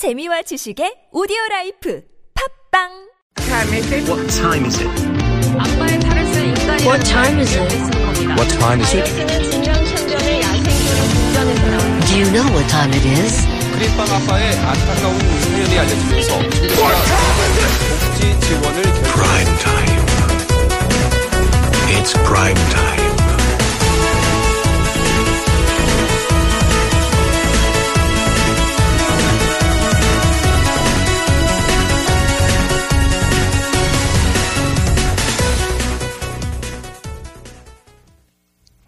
재미와 지식의 오디오 라이프 팝빵? What time is it? 악마의 탈을 쓴 인간이라는 What time is it? 쓰는 겁니다. What time is it? 아이스는 중년 참전을 야생조로 궁전에서 나온 Do you know what time it is? 크림빵 아빠의 안타까운 사연이 알려지면서 복지 지원을 결정. Prime time. It's prime time.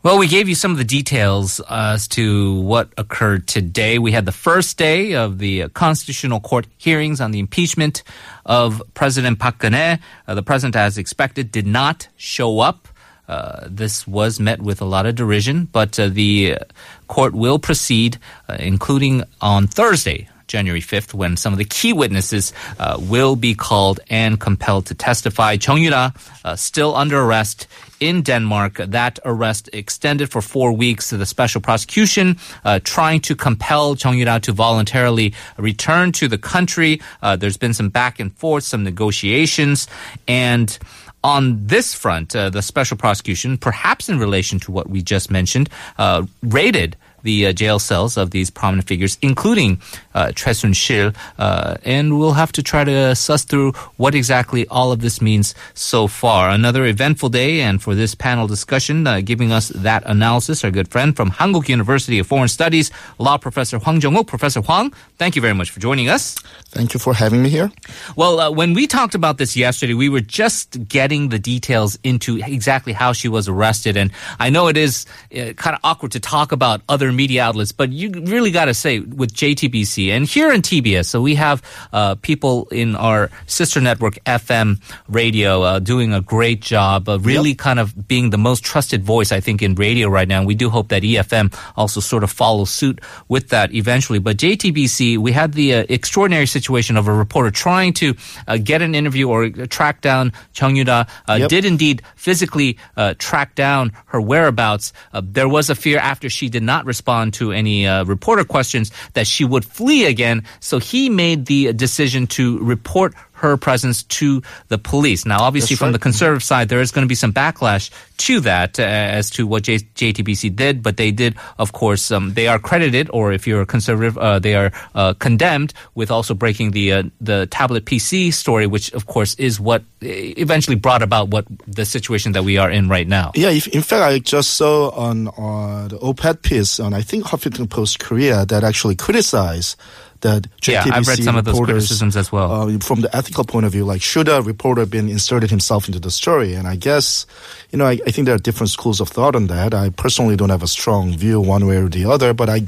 Well, we gave you some of the details as to what occurred today. We had the first day of the Constitutional Court hearings on the impeachment of President Park Geun-hye. Uh, the president, as expected, did not show up. Uh, this was met with a lot of derision, but uh, the court will proceed, uh, including on Thursday, January 5th, when some of the key witnesses uh, will be called and compelled to testify. Chung Yoo-ra uh, still under arrest in Denmark. That arrest extended for four weeks to the special prosecution, uh, trying to compel Chung Yoo-ra to voluntarily return to the country. Uh, there's been some back and forth, some negotiations, and on this front, uh, the special prosecution, perhaps in relation to what we just mentioned, uh, raided the uh, jail cells of these prominent figures, including uh, Choi Soon-sil, uh, and we'll have to try to suss through what exactly all of this means so far. Another eventful day, and for this panel discussion, uh, giving us that analysis, our good friend from Hankuk University of Foreign Studies, law professor Hwang Joung-Wook. Professor Hwang, thank you very much for joining us. Thank you for having me here. Well, uh, when we talked about this yesterday, we were just getting the details into exactly how she was arrested. And I know it is uh, kind of awkward to talk about other media outlets, but you really got to say with JTBC and here in TBS, so we have uh, people in our sister network, FM radio, uh, doing a great job, uh, really kind of being the most trusted voice, I think, in radio right now. And we do hope that EFM also sort of follows suit with that eventually. But JTBC, we had the uh, extraordinary situation of a reporter trying to uh, get an interview or track down Chung Yoo-ra, uh, Yep. did indeed physically uh, track down her whereabouts. Uh, there was a fear after she did not respond to any uh, reporter questions that she would flee again. So he made the decision to report her presence to the police. Now, obviously, That's from right. the conservative side, there is going to be some backlash to that uh, as to what J- JTBC did, but they did, of course, um, they are credited, or if you're a conservative, uh, they are uh, condemned with also breaking the uh, the tablet PC story, which, of course, is what uh, eventually brought about what the situation that we are in right now. Yeah, if, in fact, I just saw on uh, the OPED piece on I think Huffington Post Korea that actually criticized that Yeah, I've read some of those criticisms as well. Uh, from the ethical point of view, like should a reporter been inserted himself into the story? And I guess, you know, I, I think there are different schools of thought on that. I personally don't have a strong view one way or the other, but I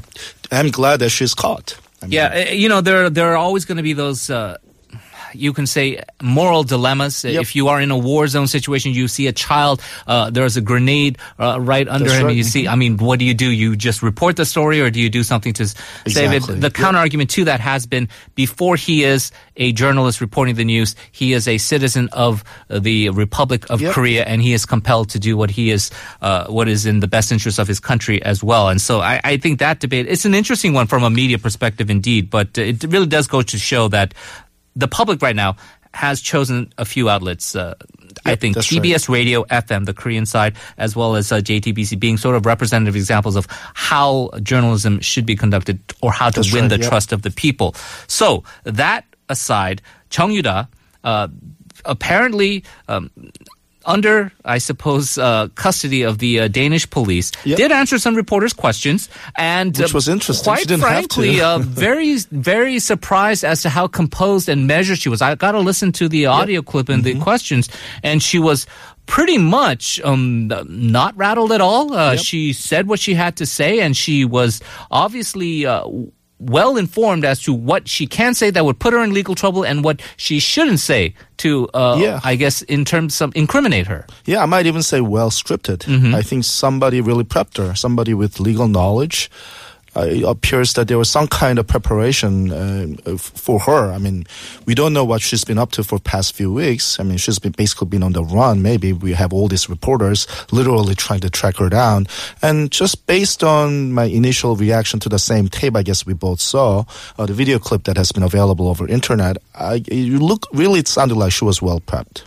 am glad that she's caught. I mean, Yeah, uh, you know there there are always going to be those. Uh, you can say moral dilemmas. Yep. If you are in a war zone situation, you see a child, uh, there's a grenade uh, right under That's him. right. You see, I mean, what do you do? You just report the story, or do you do something to s- save it? The Yep. counter argument to that has been before he is a journalist reporting the news, he is a citizen of the Republic of Yep. Korea, and he is compelled to do what he is, uh, what is in the best interest of his country as well. And so I, I think that debate, it's an interesting one from a media perspective indeed, but it really does go to show that the public right now has chosen a few outlets. Uh, I think that's right. TBS Radio, FM, the Korean side, as well as uh, JTBC, being sort of representative examples of how journalism should be conducted or how to That's win right, the yep. trust of the people. So that aside, Chung Yoo-ra, uh, apparently. Um, under, I suppose, uh, custody of the uh, Danish police, Yep. did answer some reporters' questions, and Which uh, was interesting. Quite She didn't have to. frankly, uh, very, very surprised as to how composed and measured she was. I got to listen to the audio clip and Mm-hmm. the questions, and she was pretty much um, not rattled at all. Uh, She said what she had to say, and she was obviously. Uh, well informed as to what she can say that would put her in legal trouble and what she shouldn't say to, uh, Yeah. I guess, in terms of incriminate her. Yeah, I might even say well scripted. Mm-hmm. I think somebody really prepped her, somebody with legal knowledge. Uh, it appears that there was some kind of preparation uh, for her. I mean, we don't know what she's been up to for past few weeks. I mean, she's been basically been on the run. Maybe we have all these reporters literally trying to track her down. And just based on my initial reaction to the same tape, I guess we both saw uh, the video clip that has been available over internet. I, it look really it sounded like she was well prepped.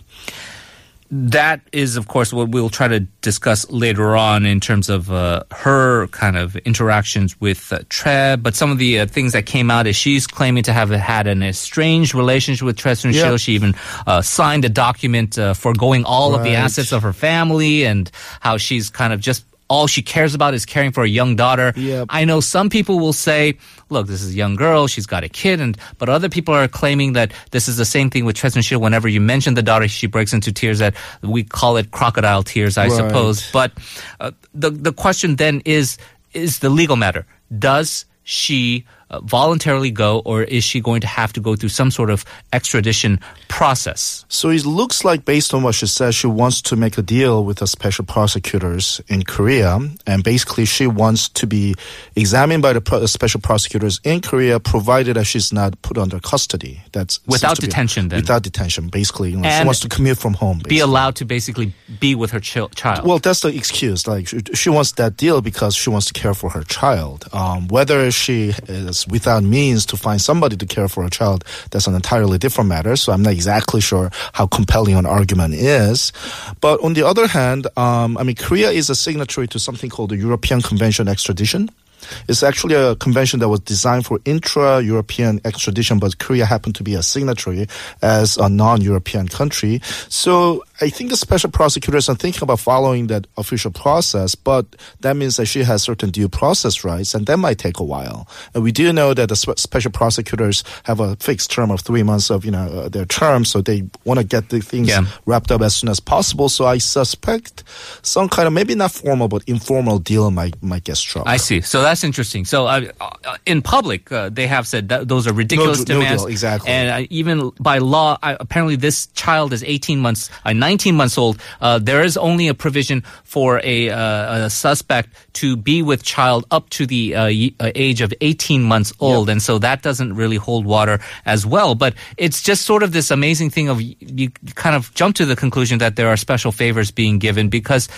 That is, of course, what we'll try to discuss later on in terms of uh, her kind of interactions with uh, Trev. But some of the uh, things that came out is she's claiming to have had an estranged relationship with Trev Sun Yeah. She even uh, signed a document uh, foregoing all of the assets of her family and how she's kind of just. All she cares about is caring for a young daughter. Yep. I know some people will say, "Look, this is a young girl; she's got a kid," and but other people are claiming that this is the same thing with Choi Soon-sil. Whenever you mention the daughter, she breaks into tears. That we call it crocodile tears, I Right. suppose. But uh, the the question then is is the legal matter. Does she uh, voluntarily go, or is she going to have to go through some sort of extradition process? So it looks like, based on what she says, she wants to make a deal with the special prosecutors in Korea, and basically she wants to be examined by the pro- special prosecutors in Korea, provided that she's not put under custody. That's Without seems to be- detention, then? Without detention, basically, you know, she wants to commute from home. Be allowed to basically be with her chil- child. Well, that's the excuse. Like she, she wants that deal because she wants to care for her child. Um, whether she is without means to find somebody to care for a child, that's an entirely different matter. So I'm not exactly sure how compelling an argument is. But on the other hand, um, I mean, Korea is a signatory to something called the European Convention on Extradition. It's actually a convention that was designed for intra-European extradition, but Korea happened to be a signatory as a non-European country. So I think the special prosecutors are thinking about following that official process, but that means that she has certain due process rights, and that might take a while. And we do know that the spe- special prosecutors have a fixed term of three months of you know uh, their term, so they want to get the things Yeah. wrapped up as soon as possible. So I suspect some kind of maybe not formal but informal deal might might get struck. I see. So that's interesting. So uh, uh, in public, uh, they have said that those are ridiculous No- no demands. deal, exactly. And uh, even by law, apparently this child is 18 months, uh, 19 months old. Uh, there is only a provision for a, uh, a suspect to be with child up to the age of 18 months old, and so that doesn't really hold water as well. But it's just sort of this amazing thing of you kind of jump to the conclusion that there are special favors being given because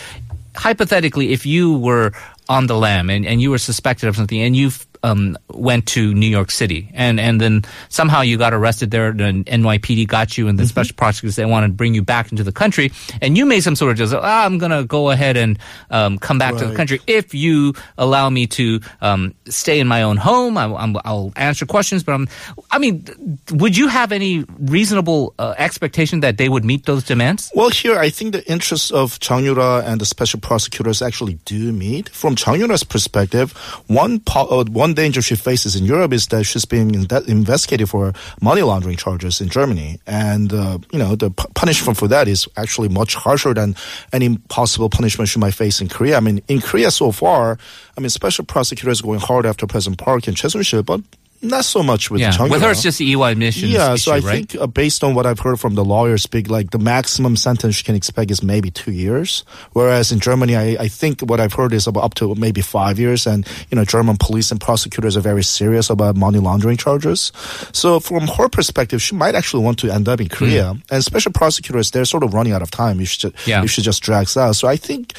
hypothetically, if you were on the lam and, and you were suspected of something and you um, went to New York City. And, and then somehow you got arrested there and NYPD got you and the special prosecutors they wanted to bring you back into the country. And you made some sort of just ah, I'm gonna go ahead and um, come back to the country. If you allow me to um, stay in my own home I, I'm, I'll answer questions but I'm I mean would you have any reasonable uh, expectation that they would meet those demands? Well, here I think the interests of Chung Yoo-ra and the special prosecutors actually do meet. From Chung Yoo-ra's perspective, one po- uh, one danger she faces in Europe is that she's being in- investigated for money laundering charges in Germany, and uh, you know the p- punishment for that is actually much harsher than any possible punishment she might face in Korea. I mean, in Korea so far, I mean, special prosecutors going hard after President Park and Choi Soon-sil, but not so much with yeah with her it's just the Ewha admissions Yeah, issue, so I right? think uh, based on what I've heard from the lawyers speak, like the maximum sentence you can expect is maybe two years. Whereas in Germany, I, I think what I've heard is about up to maybe five years. And, you know, German police and prosecutors are very serious about money laundering charges. So from her perspective, she might actually want to end up in Korea. And special prosecutors, they're sort of running out of time if she, Yeah. if she just drags out. So I think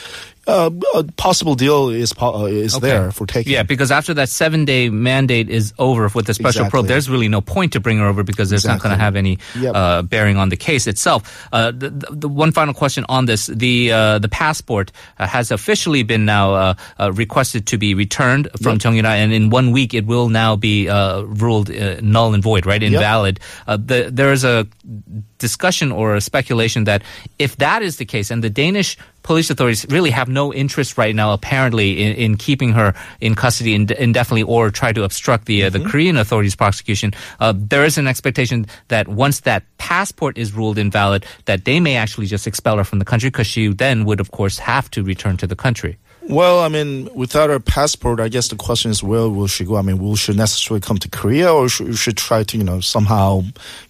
uh, a possible deal is, uh, is Okay. there for taking. Yeah, because after that seven day mandate is over with the special probe, there's really no point to bring her over because it's not going to have any Yep. uh, bearing on the case itself. Uh, the, the, the one final question on this: the uh, the passport uh, has officially been now uh, uh, requested to be returned from Chung Yoo-ra, and in one week it will now be uh, ruled uh, null and void, right, invalid. Uh, the, there is a discussion or a speculation that if that is the case, and the Danish police authorities really have no interest right now, apparently, in, in keeping her in custody indefinitely or try to obstruct the uh, the Korean authorities' prosecution, uh, there is an expectation that once that passport is ruled invalid, that they may actually just expel her from the country because she then would, of course, have to return to the country. Well, I mean, without her passport, I guess the question is where will she go? I mean, will she necessarily come to Korea, or should she try to, you know, somehow,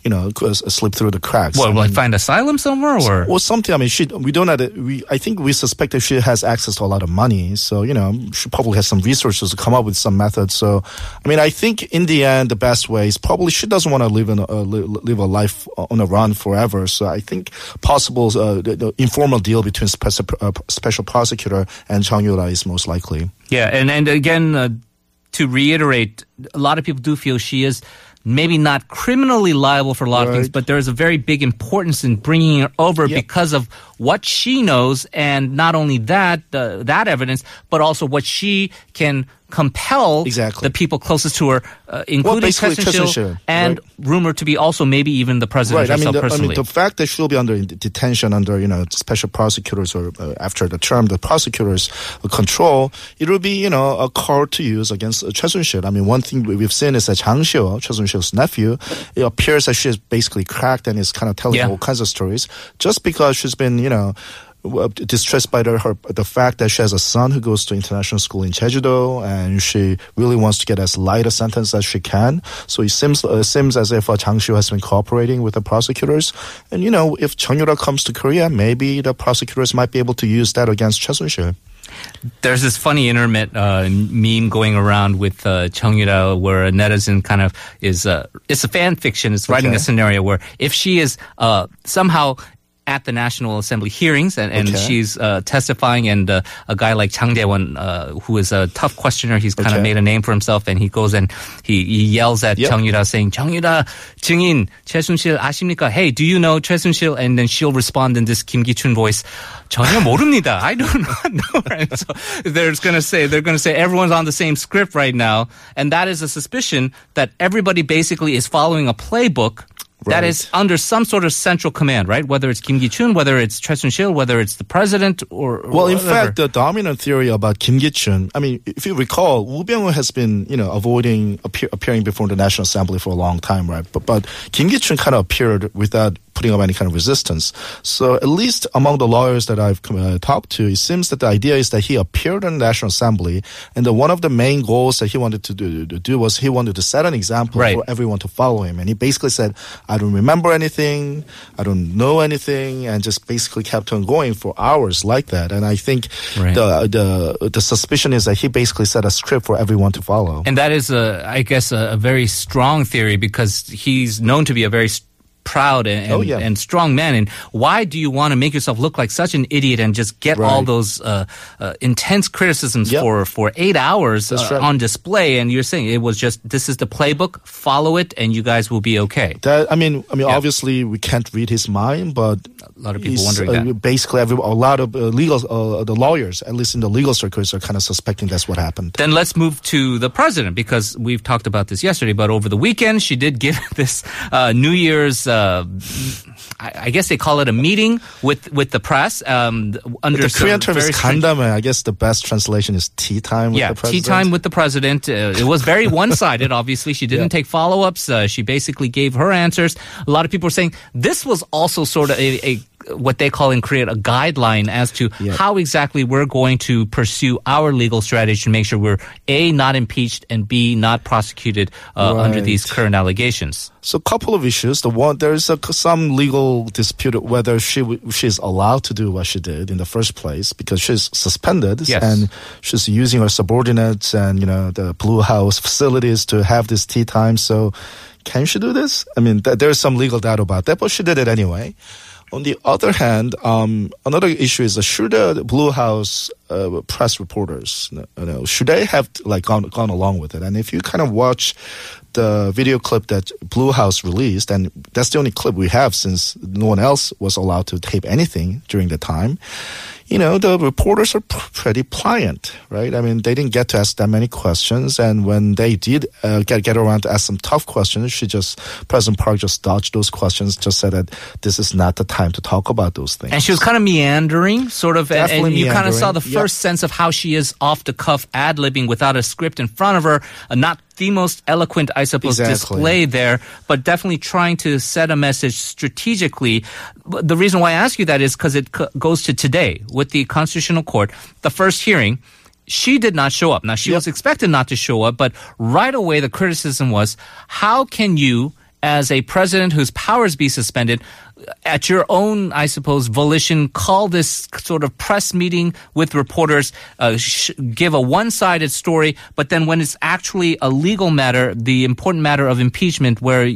you know, uh, slip through the cracks? What, I like find asylum somewhere or? Well, something. I mean, she. We don't have. to- We. I think we suspect that she has access to a lot of money. So you know, she probably has some resources to come up with some method. So, I mean, I think in the end, the best way is probably she doesn't want to live in a, uh, live a life on a run forever. So I think possible uh, the, the informal deal between special, uh, special prosecutor and Chang Is most likely. Yeah, and and again, uh, to reiterate, a lot of people do feel she is maybe not criminally liable for a lot of things, but there is a very big importance in bringing her over Yep. because of what she knows, and not only that, uh, that evidence, but also what she can compel Exactly. the people closest to her, uh, including basically Choi Soon-sil, Choi Soon-sil, and rumored to be also maybe even the president Right. I mean, the, I mean, the fact that she'll be under detention under you know special prosecutors or uh, after the term the prosecutors control, it will be you know a card to use against uh, Choi I mean, one thing we- we've seen is that Chang Xiu, nephew, it appears that she is basically cracked and is kind of telling Yeah. all kinds of stories just because she's been you know. W- Distressed by the, her, the fact that she has a son who goes to international school in Jeju-do, and she really wants to get as light a sentence as she can. So it seems uh, seems as if uh, Chang Xiu has been cooperating with the prosecutors. And you know, if Chung Yoo-ra comes to Korea, maybe the prosecutors might be able to use that against Choi Soon-sil. There's this funny internet uh, meme going around with uh, Chung Yoo-ra where a netizen kind of is, uh, it's a fan fiction. It's writing a scenario where if she is uh, somehow at the National Assembly hearings, and, and okay. she's uh, testifying. And uh, a guy like Chang Dae-won, uh, who is a tough questioner, he's kind okay. of made a name for himself, and he goes and he, he yells at yep. Chung Yoo-ra, saying, "Chung Yoo-ra, 증인 최순실 아십니까? Hey, do you know 최순실?" And then she'll respond in this Kim Gi-chun voice, "전혀 모릅니다. I do not know." Right? So they're gonna say they're gonna say everyone's on the same script right now, and that is a suspicion that everybody basically is following a playbook that is under some sort of central command, right? Whether it's Kim Gi-chun, whether it's Choi Soon-sil, whether it's the president or or Well, in whatever. fact, the dominant theory about Kim Gi-chun, I mean, if you recall, Woo Byung-woo has been, you know, avoiding appear, appearing before the National Assembly for a long time, right? But, but Kim Gi-chun kind of appeared without putting up any kind of resistance. So at least among the lawyers that I've uh, talked to, it seems that the idea is that he appeared in the National Assembly, and that one of the main goals that he wanted to do, to do was he wanted to set an example Right. for everyone to follow him. And he basically said, I don't remember anything, I don't know anything, and just basically kept on going for hours like that. And I think Right. the, the, the suspicion is that he basically set a script for everyone to follow. And that is, a, I guess, a, a very strong theory because he's known to be a very s- proud and, and, Oh, yeah. and strong man. And why do you want to make yourself look like such an idiot and just get all those uh, uh, intense criticisms Yep. for, for eight hours uh, right. on display? And you're saying it was just this is the playbook, follow it, and you guys will be okay. That I mean, I mean, Yeah. obviously we can't read his mind, but A lot of people wondering uh, that. Basically, every, a lot of uh, legal, uh, the lawyers, at least in the legal circles, are kind of suspecting that's what happened. Then let's move to the president because we've talked about this yesterday. But over the weekend, she did give this uh, New Year's. Uh, I, I guess they call it a meeting with with the press. Um, under The Korean term is kandame. I guess the best translation is tea time. With yeah, the tea time with the president. Uh, it was very one sided, obviously. She didn't Yeah. take follow ups. Uh, she basically gave her answers. A lot of people are saying this was also sort of a, a what they call in Korea a guideline as to Yeah. how exactly we're going to pursue our legal strategy to make sure we're A, not impeached, and B, not prosecuted uh, under these current allegations. So, a couple of issues. The one there's a, some legal dispute whether she she's allowed to do what she did in the first place because she's suspended Yes. and she's using her subordinates and you know the Blue House facilities to have this tea time. So, can she do this? I mean, th- there's some legal doubt about that, but she did it anyway. On the other hand, um, another issue is should the Blue House uh, press reporters, you know, should they have like gone gone along with it? And if you kind of watch the video clip that Blue House released, and that's the only clip we have since no one else was allowed to tape anything during the time. You know, the reporters are pr- pretty pliant, right? I mean, they didn't get to ask that many questions, and when they did uh, get get around to ask some tough questions, she just President Park just dodged those questions, just said that this is not the time to talk about those things. And she was kind of meandering, sort of, and- and Definitely you kind of saw the meandering, first sense of how she is off the cuff ad libbing without a script in front of her. Uh, not the most eloquent, I suppose, Exactly. display there, but definitely trying to set a message strategically. The reason why I ask you that is because it c- goes to today with the Constitutional Court, the first hearing. She did not show up. Now, she was expected not to show up, but right away the criticism was how can you, as a president whose powers be suspended, at your own, I suppose, volition, call this sort of press meeting with reporters, uh, sh- give a one-sided story, but then when it's actually a legal matter, the important matter of impeachment, where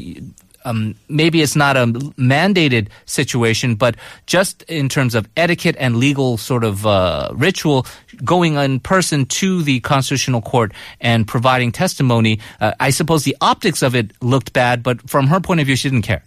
um, maybe it's not a mandated situation, but just in terms of etiquette and legal sort of uh, ritual, going in person to the Constitutional Court and providing testimony, uh, I suppose the optics of it looked bad, but from her point of view, she didn't care.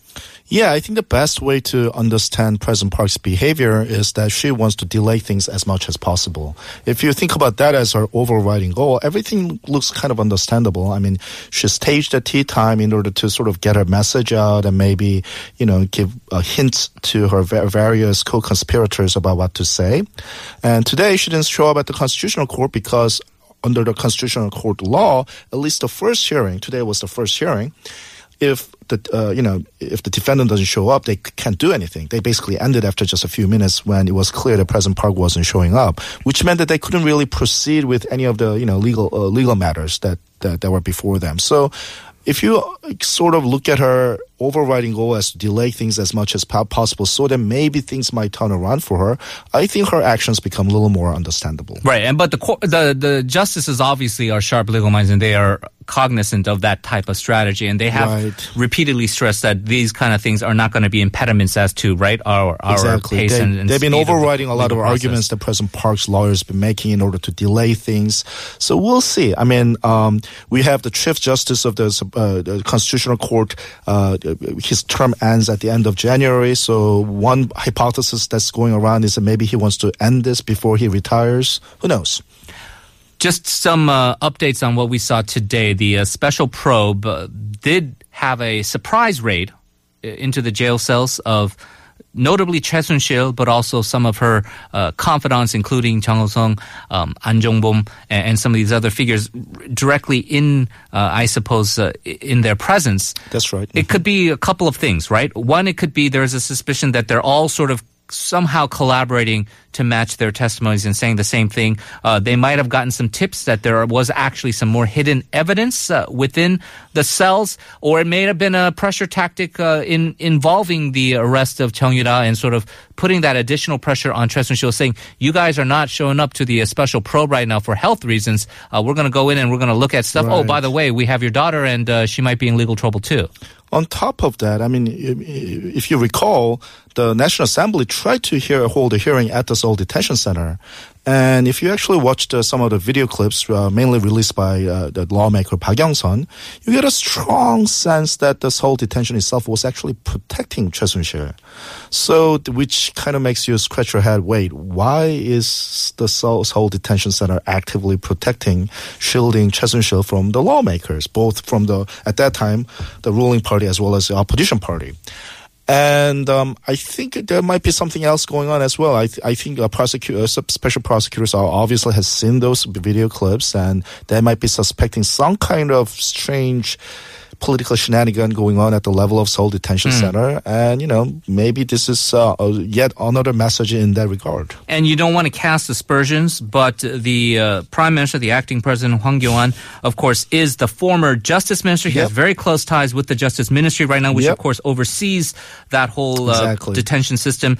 Yeah, I think the best way to understand President Park's behavior is that she wants to delay things as much as possible. If you think about that as her overriding goal, everything looks kind of understandable. I mean, she staged a tea time in order to sort of get her message out and maybe, you know, give a hint to her various co-conspirators about what to say. And today she didn't show up at the Constitutional Court because under the Constitutional Court law, at least the first hearing, today was the first hearing, if the uh, you know if the defendant doesn't show up, they can't do anything. They basically ended after just a few minutes when it was clear that President Park wasn't showing up, which meant that they couldn't really proceed with any of the you know legal uh, legal matters that, that that were before them. So. If you sort of look at her overriding goal as to delay things as much as possible, so that maybe things might turn around for her, I think her actions become a little more understandable. Right, and but the the the justices obviously are sharp legal minds, and they are cognizant of that type of strategy, and they have Right. repeatedly stressed that these kind of things are not going to be impediments as to right our our Exactly. pace They, and, and they've been of the overriding a lot of process. arguments that President Park's lawyers been making in order to delay things. So we'll see. I mean, um, we have the Chief Justice of the, uh, the Constitutional Court. Uh, his term ends at the end of January. So one hypothesis that's going around is that maybe he wants to end this before he retires. Who knows? Just some uh, updates on what we saw today. The uh, special probe uh, did have a surprise raid uh, into the jail cells of notably Choi Soon-sil, but also some of her uh, confidants, including Chang Ho-sung, um, An Jong-bom, and, and some of these other figures, directly in, uh, I suppose, uh, in their presence. That's right. It could be a couple of things, right? One, it could be there's a suspicion that they're all sort of somehow collaborating to match their testimonies and saying the same thing. Uh, they might have gotten some tips that there was actually some more hidden evidence uh, within the cells, or it may have been a pressure tactic uh, in involving the arrest of Chung Yoo-ra and sort of putting that additional pressure on Choi Soon-sil, saying, "You guys are not showing up to the uh, special probe right now for health reasons. Uh, we're going to go in and we're going to look at stuff. Oh, by the way, we have your daughter, and uh, she might be in legal trouble too." On top of that, I mean, if you recall, the National Assembly tried to hear, hold a hearing at the Seoul Detention Center. And if you actually watched uh, some of the video clips, uh, mainly released by uh, the lawmaker Park Young-sun, you get a strong sense that the Seoul detention itself was actually protecting Choi Soon-sil. So, which kind of makes you scratch your head. Wait, why is the Seoul, Seoul detention center actively protecting, shielding Choi Soon-sil from the lawmakers, both from the at that time the ruling party as well as the opposition party? And um, I think there might be something else going on as well. I, th- I think a prosecutor, special prosecutors are obviously has seen those video clips, and they might be suspecting some kind of strange political shenanigan going on at the level of Seoul Detention Center. And you know, maybe this is uh, uh, yet another message in that regard. and you don't want to cast aspersions, but the uh, Prime Minister, the acting President Hwang Kyo-an, of course, is the former Justice Minister. He has very close ties with the Justice Ministry right now, which Yep. of course oversees that whole uh, Exactly. detention system.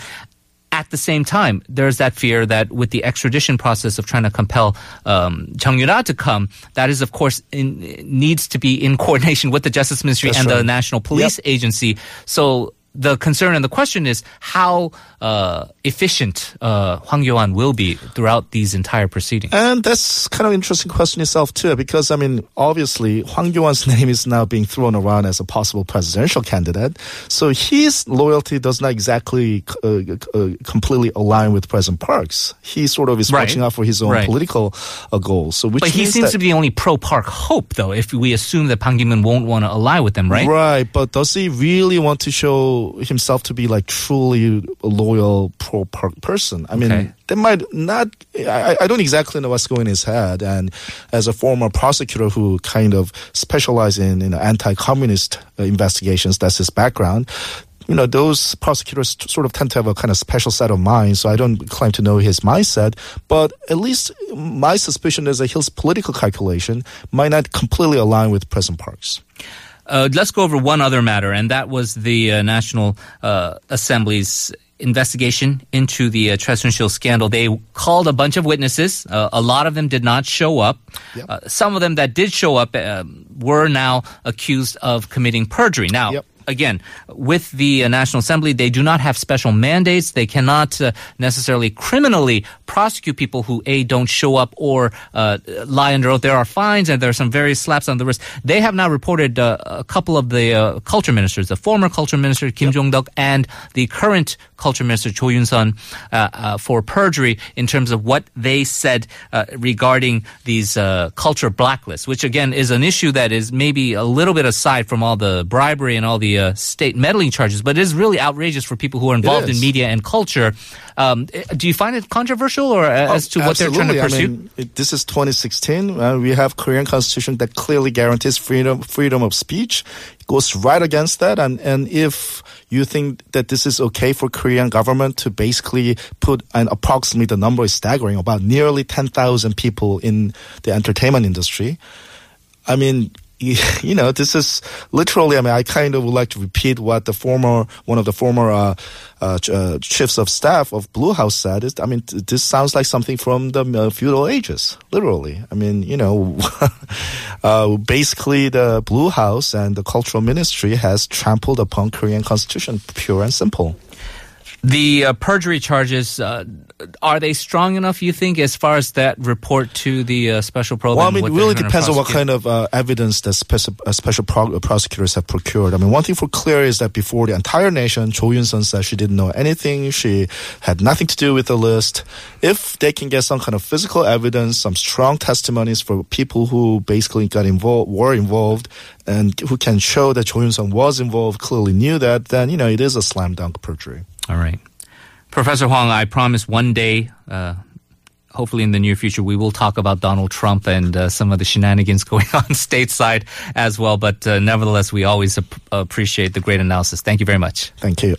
At the same time, there's that fear that with the extradition process of trying to compel um, Chung Yoo-ra to come, that is, of course, in, needs to be in coordination with the Justice Ministry That's and the. National Police Agency. So the concern and the question is how uh, efficient uh, Hwang Kyo-an will be throughout these entire proceedings. And that's kind of interesting question itself too, because I mean, obviously, Hwang Kyo-an's name is now being thrown around as a possible presidential candidate. So his loyalty does not exactly uh, uh, completely align with President Park's. He sort of is Right. watching out for his own Right. political uh, goals. So which But he seems to be the only pro-Park hope, though, if we assume that Ban Ki-moon won't want to ally with them, right? Right, but does he really want to show show himself to be like truly a loyal pro park person. I mean, Okay. that might not. I, I don't exactly know what's going in his head. And as a former prosecutor who kind of specializes in, in anti-communist uh, investigations, that's his background. You know, those prosecutors sort of tend to have a kind of special set of mind. So I don't claim to know his mindset, but at least my suspicion is that his political calculation might not completely align with President Park's. Uh, let's go over one other matter, and that was the uh, National uh, Assembly's investigation into the uh, scandal. They called a bunch of witnesses. Uh, a lot of them did not show up. Yep. Uh, some of them that did show up um were now accused of committing perjury. Now, Yep. Again, with the uh, National Assembly, they do not have special mandates. They cannot uh, necessarily criminally prosecute people who a don't show up or uh, lie under oath. There are fines and there are some various slaps on the wrist. They have now reported uh, a couple of the uh, culture ministers, the former culture minister Kim Jong-duk and the current culture minister Cho Yun-sun, uh, uh, for perjury in terms of what they said uh, regarding these uh, culture blacklists, which again is an issue that is maybe a little bit aside from all the bribery and all the uh, state meddling charges, but it is really outrageous for people who are involved in media and culture. Um, eh, do you find it controversial, or uh, as to what they're trying to Oh, pursue? I mean, it, this is 2016. Uh, we have Korean constitution that clearly guarantees freedom freedom of speech. Goes right against that. And and if you think that this is okay for Korean government to basically put an approximately the number is staggering about nearly 10,000 people in the entertainment industry. I mean, you know, this is literally. I mean, I kind of would like to repeat what the former one of the former uh, uh, uh, chiefs of staff of Blue House said. Is I mean, th- this sounds like something from the uh, feudal ages. Literally, I mean, you know, uh, basically the Blue House and the cultural ministry has trampled upon Korean constitution, pure and simple. The uh, perjury charges uh, are they strong enough? You think, as far as that report to the uh, special program? Well, I mean, it really depends on what kind of uh, evidence that speci- uh, special pro- prosecutors have procured. I mean, one thing for clear is that before the entire nation, Cho Yun-sun said she didn't know anything. She had nothing to do with the list. If they can get some kind of physical evidence, some strong testimonies for people who basically got involved, were involved, and who can show that Cho Yun-sun was involved, clearly knew that, then, you know, it is a slam dunk perjury. All right. Professor Hwang, I promise one day, uh, hopefully in the near future, we will talk about Donald Trump and uh, some of the shenanigans going on stateside as well. But uh, nevertheless, we always ap- appreciate the great analysis. Thank you very much. Thank you.